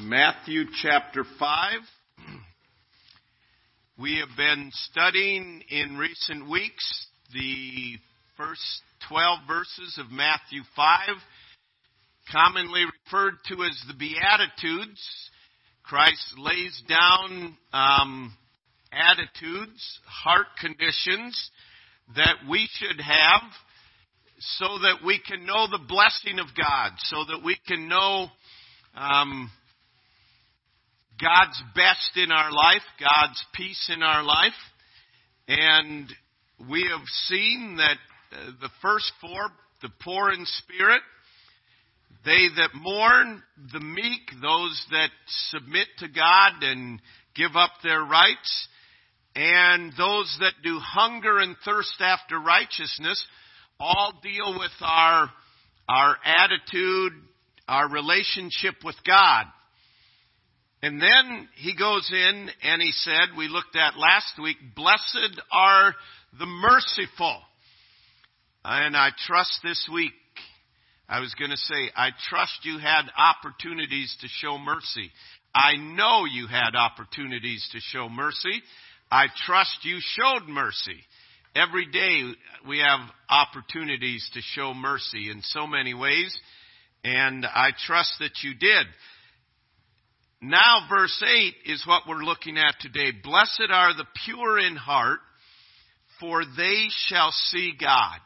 Matthew chapter 5. We have been studying in recent weeks the first 12 verses of Matthew 5, commonly referred to as the Beatitudes. Christ lays down um, attitudes, heart conditions that we should have so that we can know the blessing of God, so that we can know um, God's best in our life, God's peace in our life. And we have seen that uh, the first four, the poor in spirit, they that mourn, the meek, those that submit to God and give up their rights, and those that do hunger and thirst after righteousness, all deal with our, our attitude, our relationship with God. And then he goes in and he said, we looked at last week, blessed are the merciful. And I trust this week, I was going to say, I trust you had opportunities to show mercy. I know you had opportunities to show mercy. I trust you showed mercy. Every day we have opportunities to show mercy in so many ways, and I trust that you did. Now, verse 8 is what we're looking at today. Blessed are the pure in heart, for they shall see God.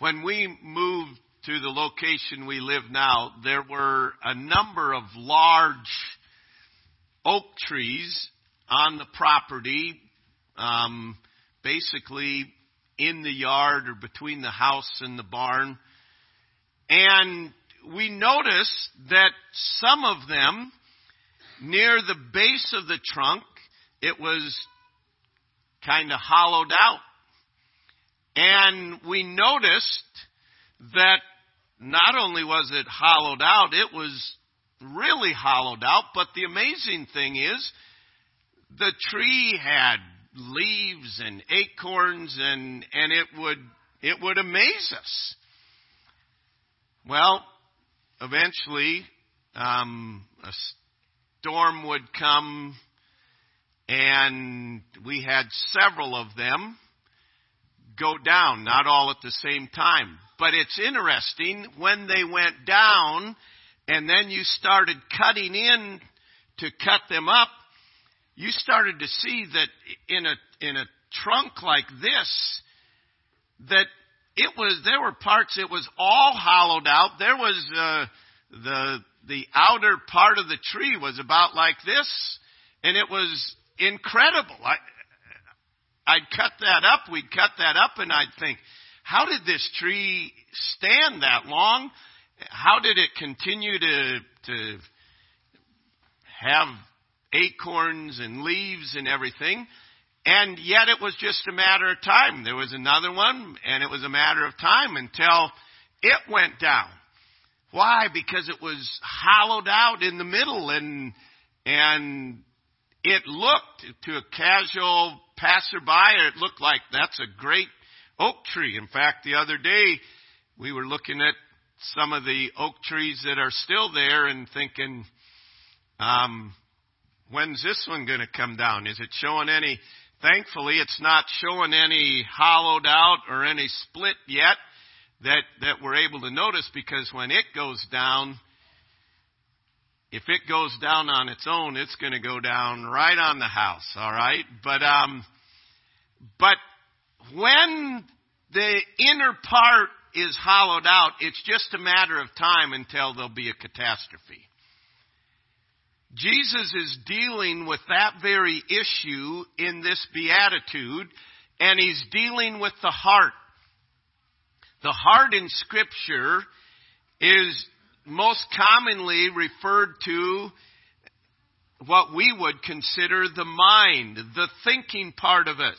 When we moved to the location we live now, there were a number of large oak trees on the property, um, basically in the yard or between the house and the barn. And we notice that some of them, near the base of the trunk, it was kind of hollowed out. And we noticed that not only was it hollowed out, it was really hollowed out, but the amazing thing is the tree had leaves and acorns and, and it would, it would amaze us. Well, eventually, um, a storm would come, and we had several of them go down, not all at the same time. But it's interesting when they went down, and then you started cutting in to cut them up, you started to see that in a in a trunk like this, that it was there were parts it was all hollowed out. There was uh, the the outer part of the tree was about like this, and it was incredible. I I'd cut that up. We'd cut that up, and I'd think, how did this tree stand that long? How did it continue to to have acorns and leaves and everything? And yet it was just a matter of time. There was another one, and it was a matter of time until it went down. Why? Because it was hollowed out in the middle and, and it looked to a casual passerby, it looked like that's a great oak tree. In fact, the other day we were looking at some of the oak trees that are still there and thinking, um, when's this one going to come down? Is it showing any Thankfully, it's not showing any hollowed out or any split yet that, that we're able to notice because when it goes down, if it goes down on its own, it's going to go down right on the house, all right? But, um, but when the inner part is hollowed out, it's just a matter of time until there'll be a catastrophe. Jesus is dealing with that very issue in this beatitude, and he's dealing with the heart. The heart in Scripture is most commonly referred to what we would consider the mind, the thinking part of it.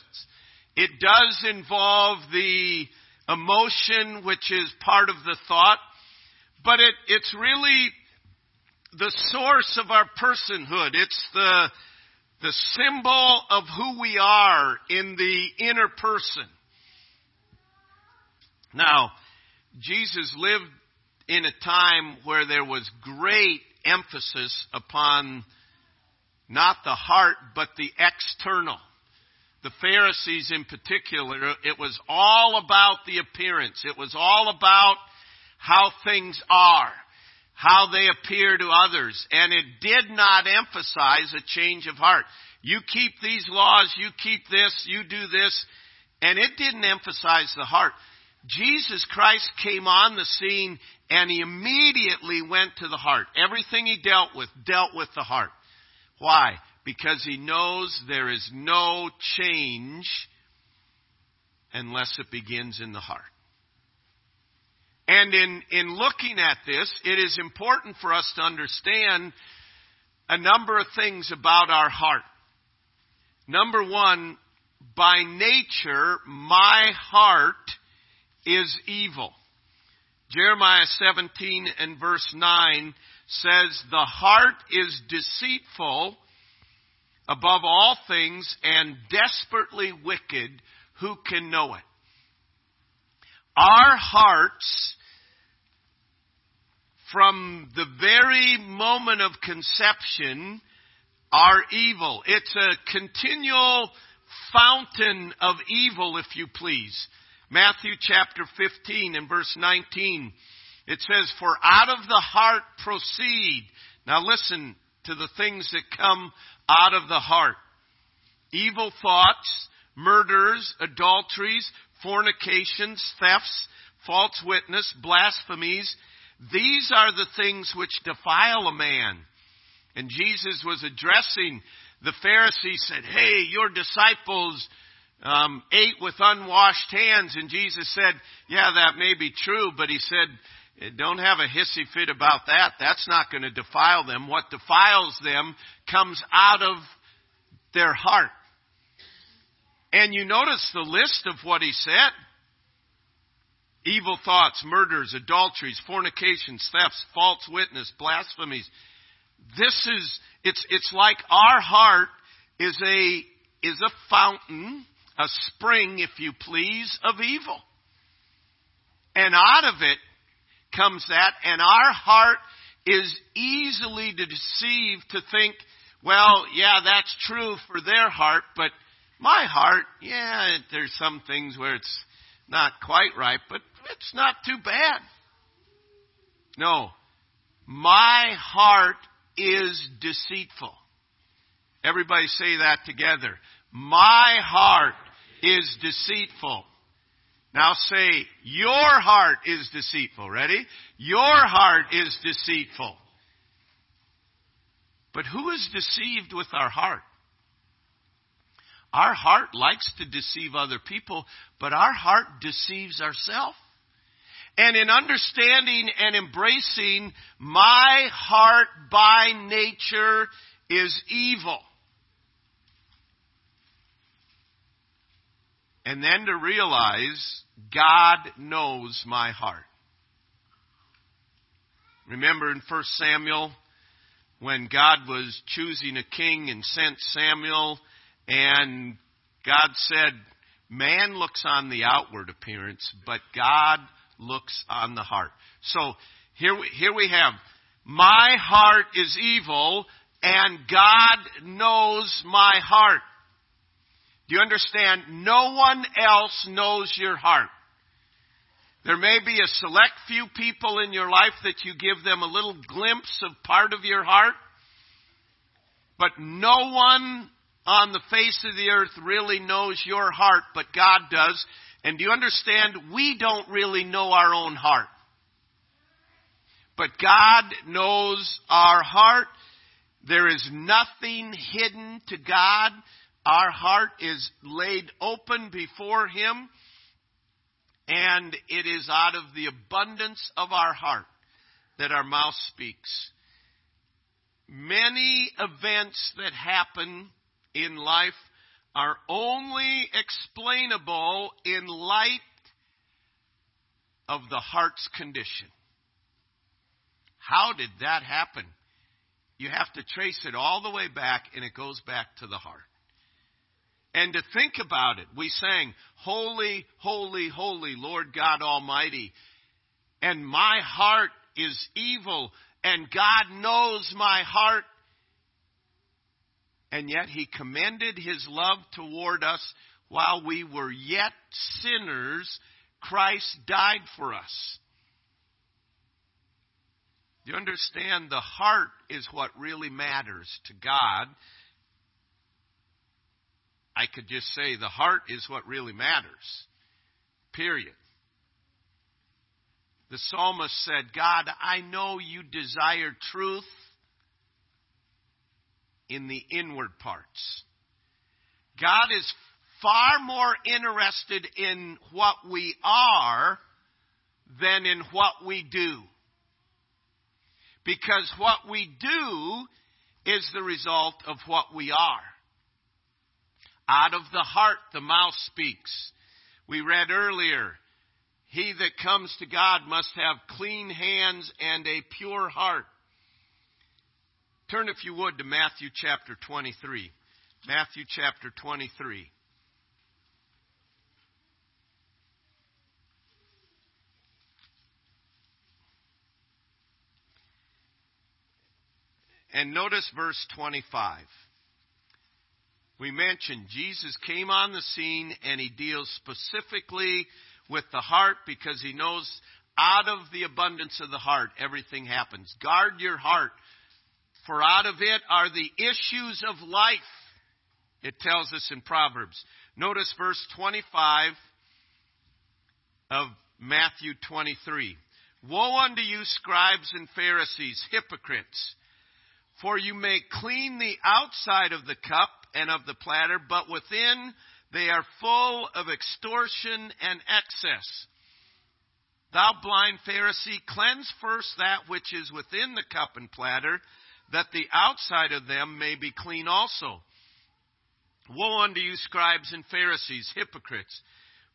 It does involve the emotion, which is part of the thought, but it, it's really the source of our personhood. It's the, the symbol of who we are in the inner person. Now, Jesus lived in a time where there was great emphasis upon not the heart, but the external. The Pharisees in particular, it was all about the appearance. It was all about how things are, how they appear to others, and it did not emphasize a change of heart. You keep these laws, you keep this, you do this, and it didn't emphasize the heart. Jesus Christ came on the scene and he immediately went to the heart. Everything he dealt with dealt with the heart. Why? Because he knows there is no change unless it begins in the heart. And in, in looking at this, it is important for us to understand a number of things about our heart. Number one, by nature, my heart is evil. Jeremiah 17 and verse 9 says, The heart is deceitful above all things and desperately wicked. Who can know it? Our hearts, from the very moment of conception, are evil. It's a continual fountain of evil, if you please. Matthew chapter 15 and verse 19, it says, For out of the heart proceed. Now listen to the things that come out of the heart. Evil thoughts, murders, adulteries, fornications, thefts, false witness, blasphemies. These are the things which defile a man. And Jesus was addressing the Pharisees, said, Hey, your disciples um, ate with unwashed hands. And Jesus said, Yeah, that may be true, but he said, Don't have a hissy fit about that. That's not going to defile them. What defiles them comes out of their heart. And you notice the list of what he said evil thoughts, murders, adulteries, fornications, thefts, false witness, blasphemies. This is, it's, it's like our heart is a, is a fountain a spring, if you please, of evil. And out of it comes that, and our heart is easily deceived to think, well, yeah, that's true for their heart, but my heart, yeah, there's some things where it's not quite right, but it's not too bad. No. My heart is deceitful. Everybody say that together. My heart is deceitful. Now say, your heart is deceitful. Ready? Your heart is deceitful. But who is deceived with our heart? Our heart likes to deceive other people, but our heart deceives ourselves. And in understanding and embracing my heart by nature is evil. And then to realize God knows my heart. Remember in 1 Samuel when God was choosing a king and sent Samuel and God said, man looks on the outward appearance, but God looks on the heart. So here we, here we have, my heart is evil and God knows my heart. Do you understand? No one else knows your heart. There may be a select few people in your life that you give them a little glimpse of part of your heart, but no one on the face of the earth really knows your heart, but God does. And do you understand? We don't really know our own heart. But God knows our heart. There is nothing hidden to God. Our heart is laid open before Him, and it is out of the abundance of our heart that our mouth speaks. Many events that happen in life are only explainable in light of the heart's condition. How did that happen? You have to trace it all the way back, and it goes back to the heart. And to think about it, we sang, Holy, holy, holy, Lord God Almighty. And my heart is evil, and God knows my heart. And yet he commended his love toward us while we were yet sinners. Christ died for us. You understand the heart is what really matters to God. I could just say the heart is what really matters. Period. The psalmist said, God, I know you desire truth in the inward parts. God is far more interested in what we are than in what we do. Because what we do is the result of what we are. Out of the heart, the mouth speaks. We read earlier, he that comes to God must have clean hands and a pure heart. Turn, if you would, to Matthew chapter 23. Matthew chapter 23. And notice verse 25. We mentioned Jesus came on the scene and he deals specifically with the heart because he knows out of the abundance of the heart everything happens. Guard your heart, for out of it are the issues of life. It tells us in Proverbs. Notice verse 25 of Matthew 23. Woe unto you, scribes and Pharisees, hypocrites! For you make clean the outside of the cup and of the platter, but within they are full of extortion and excess. Thou blind Pharisee, cleanse first that which is within the cup and platter, that the outside of them may be clean also. Woe unto you, scribes and Pharisees, hypocrites!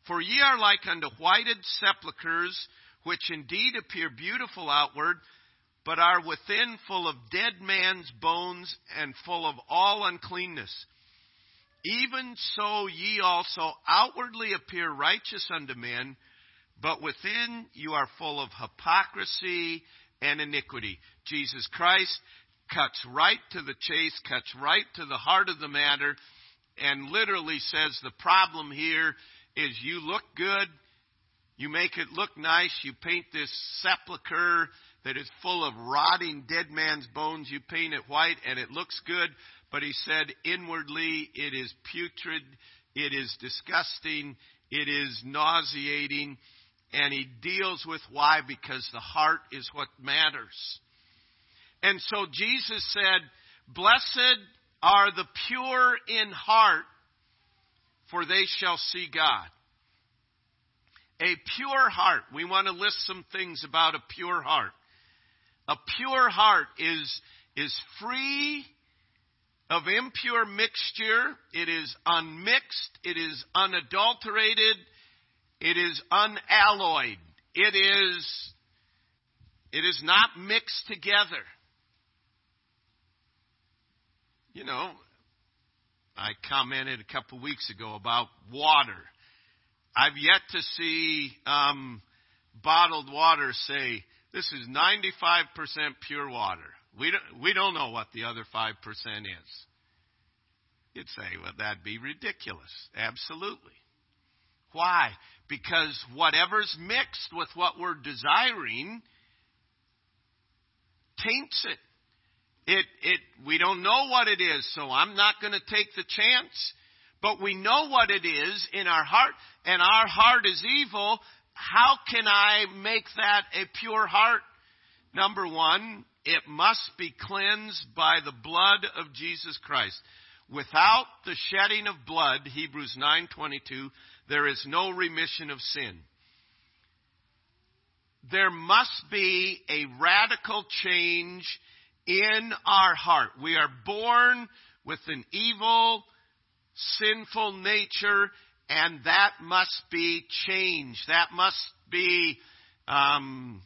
For ye are like unto whited sepulchres, which indeed appear beautiful outward, but are within full of dead man's bones and full of all uncleanness. Even so ye also outwardly appear righteous unto men, but within you are full of hypocrisy and iniquity. Jesus Christ cuts right to the chase, cuts right to the heart of the matter, and literally says the problem here is you look good, you make it look nice, you paint this sepulcher that is full of rotting dead man's bones, you paint it white and it looks good, but he said, inwardly, it is putrid, it is disgusting, it is nauseating, and he deals with why, because the heart is what matters. And so Jesus said, Blessed are the pure in heart, for they shall see God. A pure heart. We want to list some things about a pure heart. A pure heart is, is free of impure mixture. It is unmixed. It is unadulterated. It is unalloyed. It is, it is not mixed together. You know, I commented a couple weeks ago about water. I've yet to see um, bottled water say, this is 95% pure water. We don't, we don't know what the other 5% is. You'd say, well, that'd be ridiculous. Absolutely. Why? Because whatever's mixed with what we're desiring taints it. It, it, we don't know what it is, so I'm not going to take the chance. But we know what it is in our heart, and our heart is evil. How can I make that a pure heart? Number one, it must be cleansed by the blood of Jesus Christ. Without the shedding of blood, Hebrews 9:22, there is no remission of sin. There must be a radical change in our heart. We are born with an evil, sinful nature, and that must be changed. That must be um,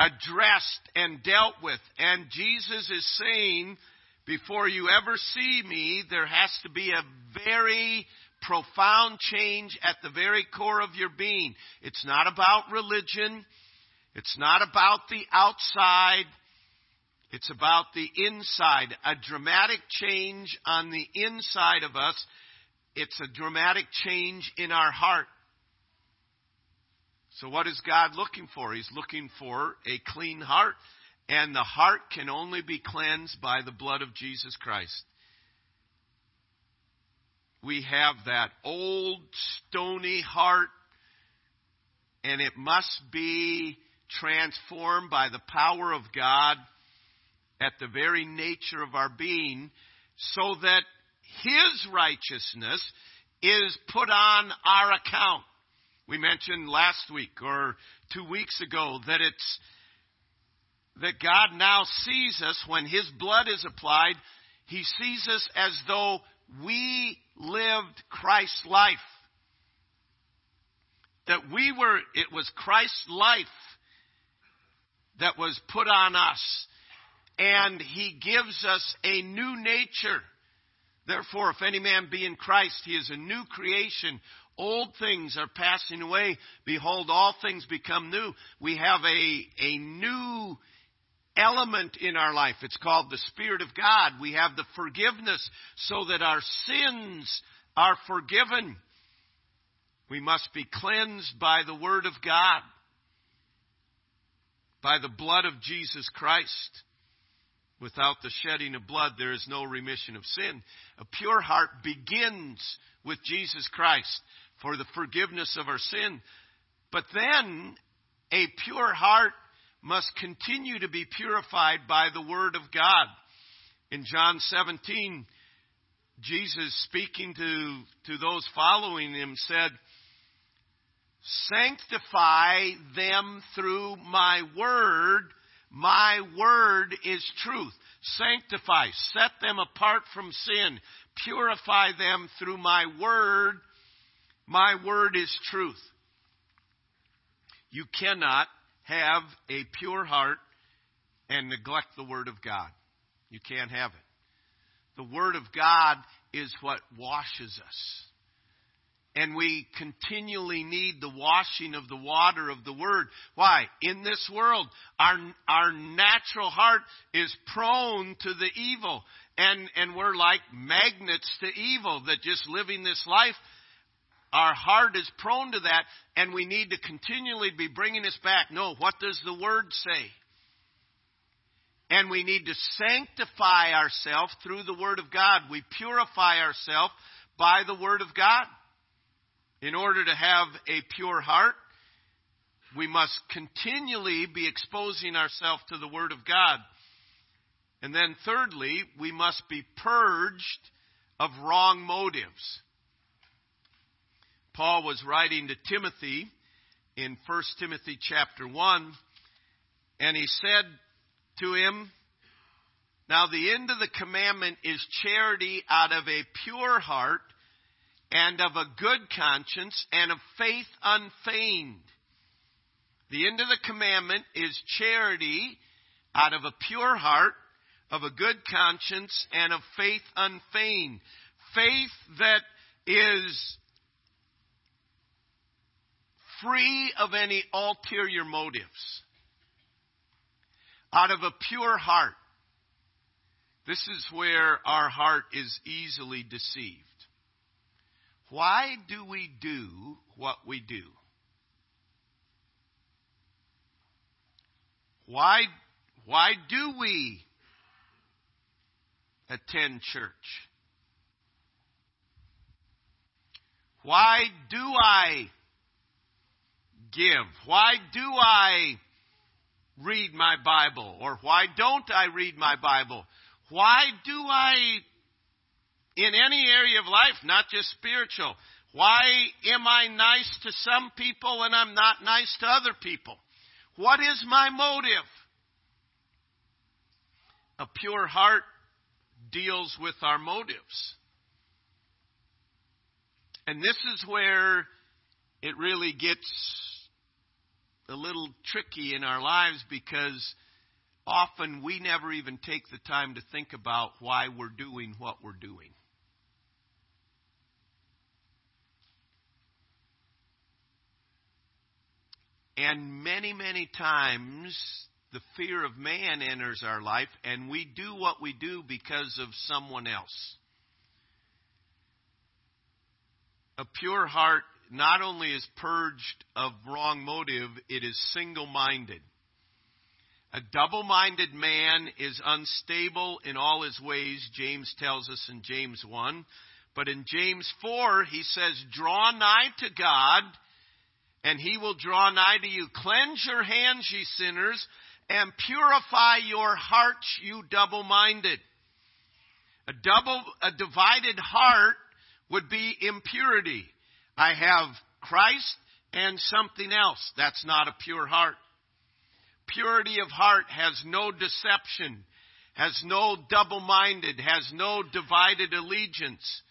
addressed and dealt with. And Jesus is saying, before you ever see me, there has to be a very profound change at the very core of your being. It's not about religion. It's not about the outside. It's about the inside. A dramatic change on the inside of us. It's a dramatic change in our heart. So, what is God looking for? He's looking for a clean heart. And the heart can only be cleansed by the blood of Jesus Christ. We have that old, stony heart, and it must be transformed by the power of God at the very nature of our being so that His righteousness is put on our account. We mentioned last week or two weeks ago that it's that God now sees us when His blood is applied, He sees us as though we lived Christ's life. That we were, it was Christ's life that was put on us. And He gives us a new nature. Therefore, if any man be in Christ, he is a new creation. Old things are passing away. Behold, all things become new. We have a, a new element in our life. It's called the Spirit of God. We have the forgiveness so that our sins are forgiven. We must be cleansed by the Word of God, by the blood of Jesus Christ. Without the shedding of blood, there is no remission of sin. A pure heart begins with Jesus Christ for the forgiveness of our sin. But then, a pure heart must continue to be purified by the Word of God. In John 17, Jesus, speaking to, to those following him, said, Sanctify them through my Word. My Word is truth. Sanctify, set them apart from sin, purify them through my Word. My Word is truth. You cannot have a pure heart and neglect the Word of God. You can't have it. The Word of God is what washes us. And we continually need the washing of the water of the Word. Why? In this world, our, our natural heart is prone to the evil. And, and we're like magnets to evil that just living this life our heart is prone to that, and we need to continually be bringing this back. No, what does the Word say? And we need to sanctify ourselves through the Word of God. We purify ourselves by the Word of God. In order to have a pure heart, we must continually be exposing ourselves to the Word of God. And then, thirdly, we must be purged of wrong motives. Paul was writing to Timothy in 1 Timothy chapter 1, and he said to him, Now the end of the commandment is charity out of a pure heart and of a good conscience and of faith unfeigned. The end of the commandment is charity out of a pure heart, of a good conscience, and of faith unfeigned. Faith that is free of any ulterior motives, out of a pure heart. This is where our heart is easily deceived. Why do we do what we do? Why, why do we attend church? Why do I give? Why do I read my Bible? Or why don't I read my Bible? Why do I, in any area of life, not just spiritual, why am I nice to some people and I'm not nice to other people? What is my motive? A pure heart deals with our motives. And this is where it really gets a little tricky in our lives because often we never even take the time to think about why we're doing what we're doing. And many, many times the fear of man enters our life, and we do what we do because of someone else. A pure heart not only is purged of wrong motive, it is single minded. A double minded man is unstable in all his ways, James tells us in James 1. But in James 4, he says, Draw nigh to God, and he will draw nigh to you. Cleanse your hands, ye sinners, and purify your hearts, you double minded. A double, a divided heart would be impurity. I have Christ and something else. That's not a pure heart. Purity of heart has no deception, has no double minded, has no divided allegiance.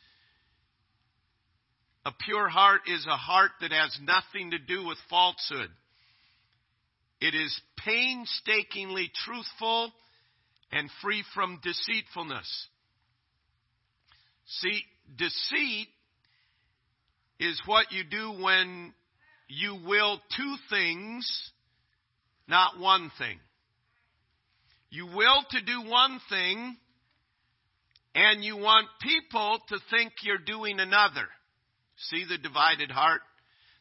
A pure heart is a heart that has nothing to do with falsehood. It is painstakingly truthful and free from deceitfulness. See, deceit is what you do when you will two things, not one thing. You will to do one thing, and you want people to think you're doing another. See the divided heart?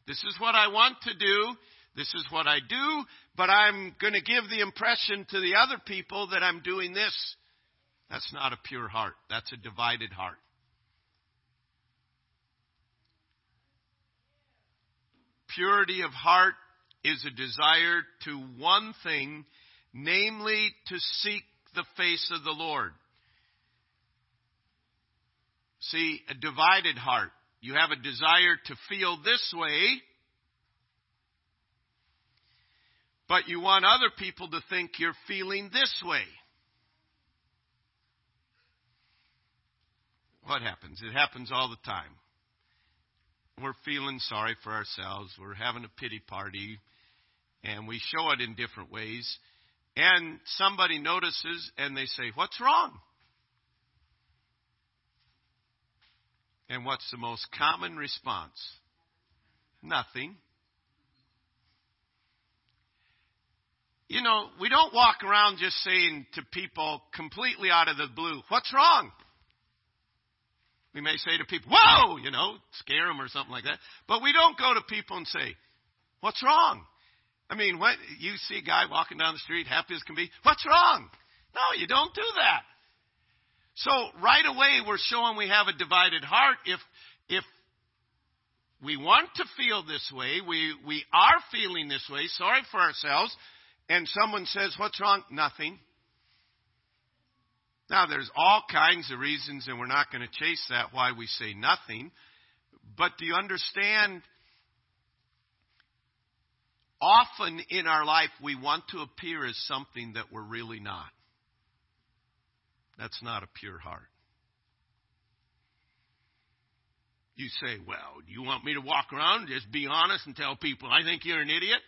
This is what I want to do. This is what I do, but I'm going to give the impression to the other people that I'm doing this. That's not a pure heart. That's a divided heart. Purity of heart is a desire to one thing, namely to seek the face of the Lord. See, a divided heart. You have a desire to feel this way, but you want other people to think you're feeling this way. What happens? It happens all the time. We're feeling sorry for ourselves. We're having a pity party, and we show it in different ways. And somebody notices and they say, What's wrong? And what's the most common response? Nothing. You know, we don't walk around just saying to people completely out of the blue, What's wrong? We may say to people, Whoa, you know, scare them or something like that. But we don't go to people and say, What's wrong? I mean, what, you see a guy walking down the street, happy as can be, What's wrong? No, you don't do that. So right away, we're showing we have a divided heart. If, if we want to feel this way, we, we are feeling this way, sorry for ourselves, and someone says, What's wrong? Nothing. Now, there's all kinds of reasons, and we're not going to chase that why we say nothing. But do you understand? Often in our life, we want to appear as something that we're really not. That's not a pure heart. You say, well, do you want me to walk around and just be honest and tell people I think you're an idiot?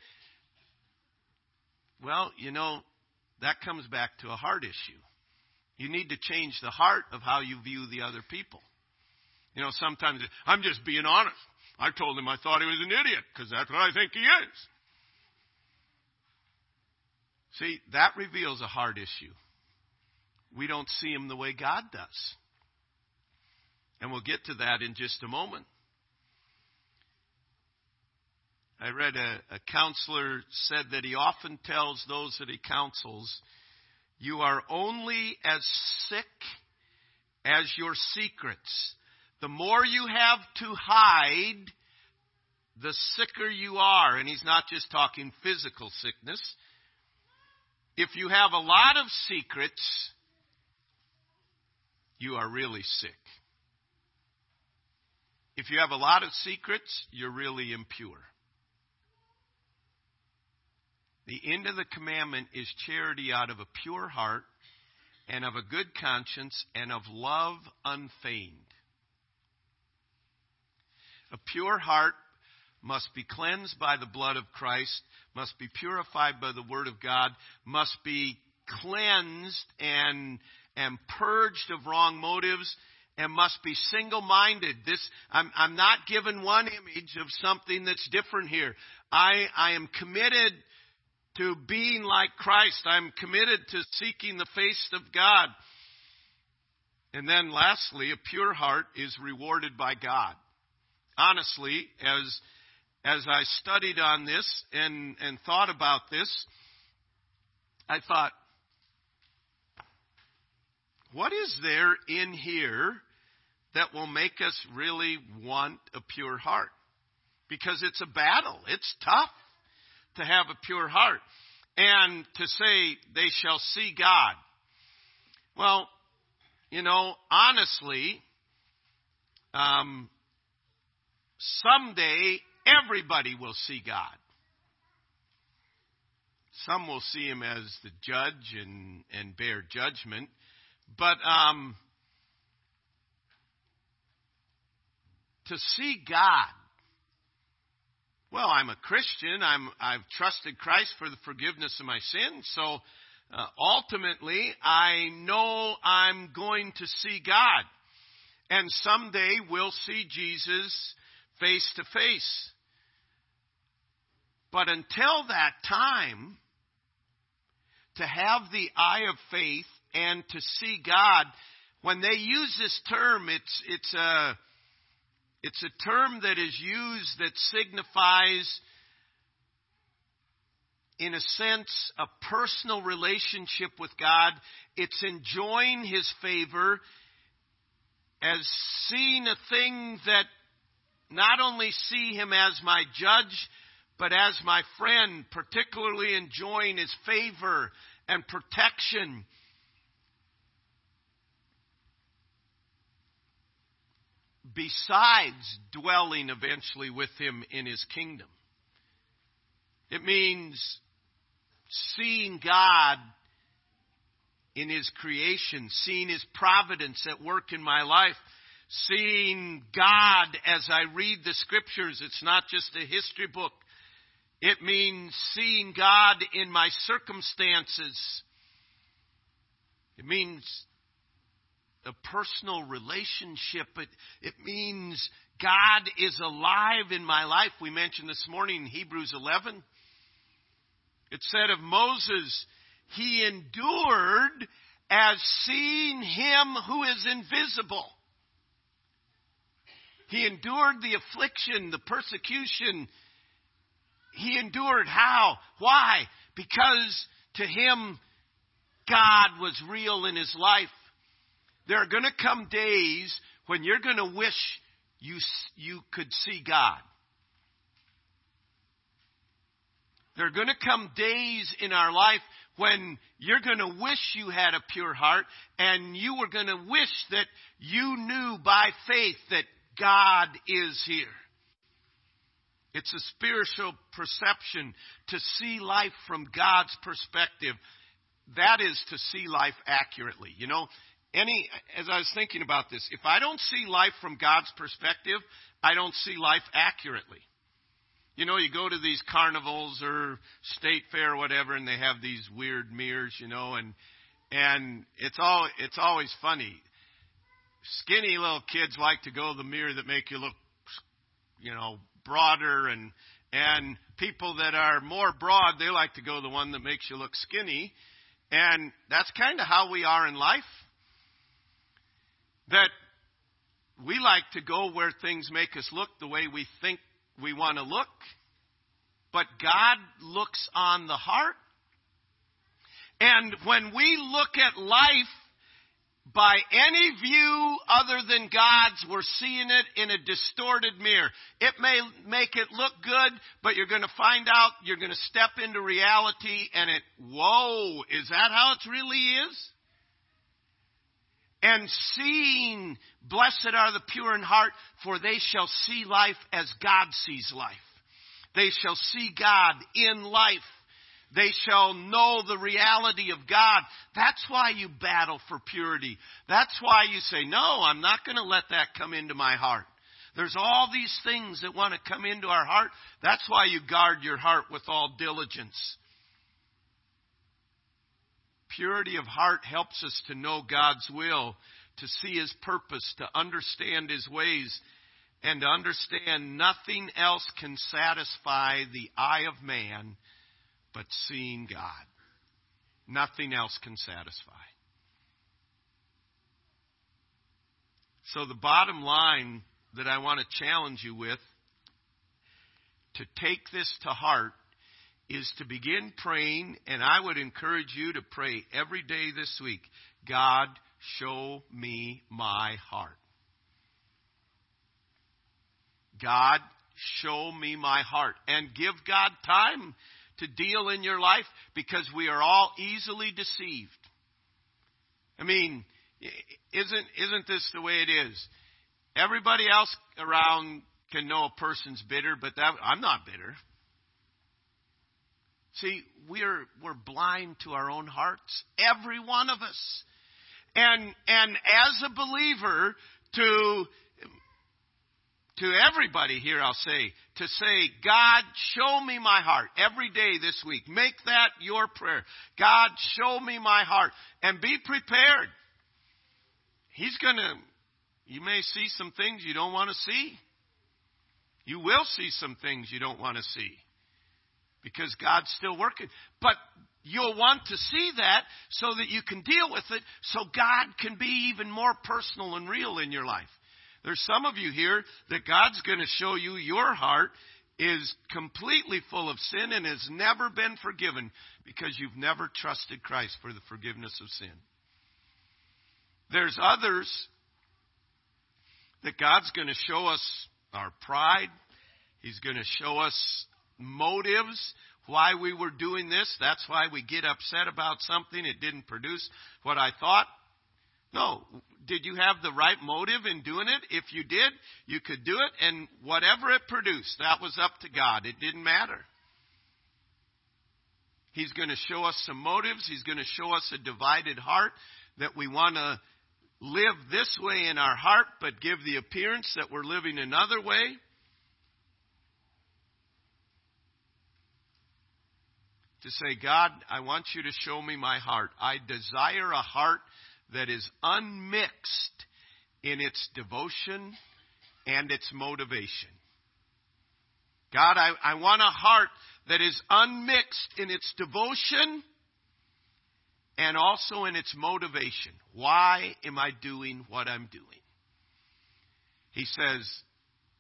Well, you know, that comes back to a heart issue. You need to change the heart of how you view the other people. You know, sometimes I'm just being honest. I told him I thought he was an idiot because that's what I think he is. See, that reveals a heart issue. We don't see him the way God does. And we'll get to that in just a moment. I read a, a counselor said that he often tells those that he counsels, You are only as sick as your secrets. The more you have to hide, the sicker you are. And he's not just talking physical sickness. If you have a lot of secrets, you are really sick. If you have a lot of secrets, you're really impure. The end of the commandment is charity out of a pure heart and of a good conscience and of love unfeigned. A pure heart must be cleansed by the blood of Christ, must be purified by the Word of God, must be cleansed and, and purged of wrong motives, and must be single minded. This, I'm, I'm not given one image of something that's different here. I, I am committed to being like Christ. I'm committed to seeking the face of God. And then lastly, a pure heart is rewarded by God. Honestly, as, as I studied on this and, and thought about this, I thought, what is there in here that will make us really want a pure heart? Because it's a battle. It's tough to have a pure heart. And to say, they shall see God. Well, you know, honestly, um, someday everybody will see God. Some will see him as the judge and, and bear judgment. But um, to see God, well, I'm a Christian. I'm, I've trusted Christ for the forgiveness of my sins. So uh, ultimately, I know I'm going to see God. And someday we'll see Jesus face to face. But until that time, to have the eye of faith and to see God, when they use this term, it's, it's, a, it's a term that is used that signifies, in a sense, a personal relationship with God. It's enjoying His favor as seeing a thing that not only see Him as my judge, but as my friend, particularly enjoying His favor and protection besides dwelling eventually with him in his kingdom. It means seeing God in his creation, seeing his providence at work in my life, seeing God as I read the scriptures. It's not just a history book. It means seeing God in my circumstances. It means a personal relationship. It, it means God is alive in my life. We mentioned this morning in Hebrews 11. It said of Moses, he endured as seeing him who is invisible. He endured the affliction, the persecution. He endured how? Why? Because to him, God was real in his life. There are going to come days when you're going to wish you, you could see God. There are going to come days in our life when you're going to wish you had a pure heart and you were going to wish that you knew by faith that God is here. It's a spiritual perception to see life from God's perspective. That is to see life accurately. You know, any, as I was thinking about this, if I don't see life from God's perspective, I don't see life accurately. You know, you go to these carnivals or state fair or whatever, and they have these weird mirrors, you know, and and it's all it's always funny. Skinny little kids like to go to the mirror that make you look, you know, broader, and and people that are more broad, they like to go to the one that makes you look skinny, and that's kind of how we are in life that we like to go where things make us look the way we think we want to look, but God looks on the heart. And when we look at life by any view other than God's, we're seeing it in a distorted mirror. It may make it look good, but you're going to find out, you're going to step into reality and it, whoa, is that how it really is? And seeing, blessed are the pure in heart, for they shall see life as God sees life. They shall see God in life. They shall know the reality of God. That's why you battle for purity. That's why you say, no, I'm not going to let that come into my heart. There's all these things that want to come into our heart. That's why you guard your heart with all diligence. Purity of heart helps us to know God's will, to see His purpose, to understand His ways, and to understand nothing else can satisfy the eye of man but seeing God. Nothing else can satisfy. So, the bottom line that I want to challenge you with to take this to heart is to begin praying, and I would encourage you to pray every day this week God, show me my heart. God, show me my heart. And give God time to deal in your life because we are all easily deceived. I mean, isn't, isn't this the way it is? Everybody else around can know a person's bitter, but that, I'm not bitter. See, we're, we're blind to our own hearts. Every one of us. And, and as a believer, to, to everybody here, I'll say, to say, God, show me my heart every day this week. Make that your prayer. God, show me my heart. And be prepared. He's going to, you may see some things you don't want to see. You will see some things you don't want to see because God's still working. But you'll want to see that so that you can deal with it so God can be even more personal and real in your life. There's some of you here that God's going to show you your heart is completely full of sin and has never been forgiven because you've never trusted Christ for the forgiveness of sin. There's others that God's going to show us our pride. He's going to show us motives why we were doing this. That's why we get upset about something. It didn't produce what I thought. No. Did you have the right motive in doing it? If you did, you could do it, and whatever it produced, that was up to God. It didn't matter. He's going to show us some motives. He's going to show us a divided heart that we want to live this way in our heart, but give the appearance that we're living another way. To say, God, I want you to show me my heart. I desire a heart that is unmixed in its devotion and its motivation. God, I, I want a heart that is unmixed in its devotion and also in its motivation. Why am I doing what I'm doing? He says,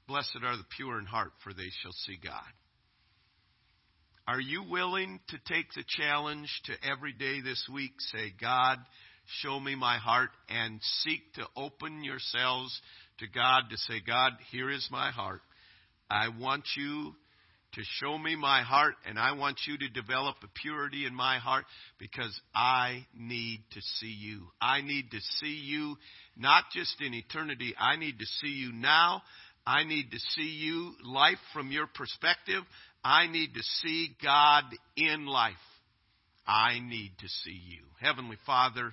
Blessed are the pure in heart, for they shall see God. Are you willing to take the challenge to every day this week say, God, show me my heart, and seek to open yourselves to God to say, God, here is my heart. I want you to show me my heart, and I want you to develop a purity in my heart because I need to see you. I need to see you not just in eternity, I need to see you now. I need to see you, life from your perspective. I need to see God in life. I need to see you. Heavenly Father,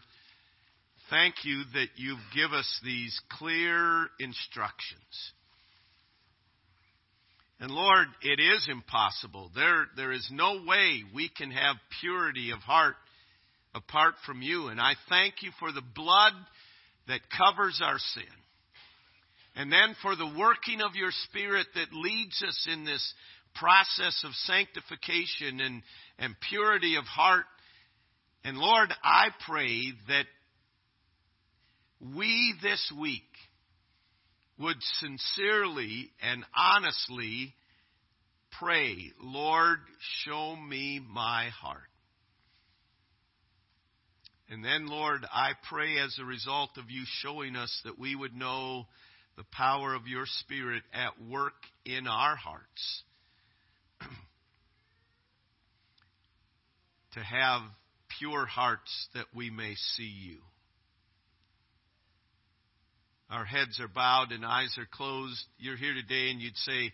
thank you that you give us these clear instructions. And Lord, it is impossible. There, there is no way we can have purity of heart apart from you. And I thank you for the blood that covers our sin. And then for the working of your Spirit that leads us in this process of sanctification and, and purity of heart. And Lord, I pray that we this week would sincerely and honestly pray, Lord, show me my heart. And then, Lord, I pray as a result of you showing us that we would know the power of your Spirit at work in our hearts. To have pure hearts that we may see you. Our heads are bowed and eyes are closed. You're here today and you'd say,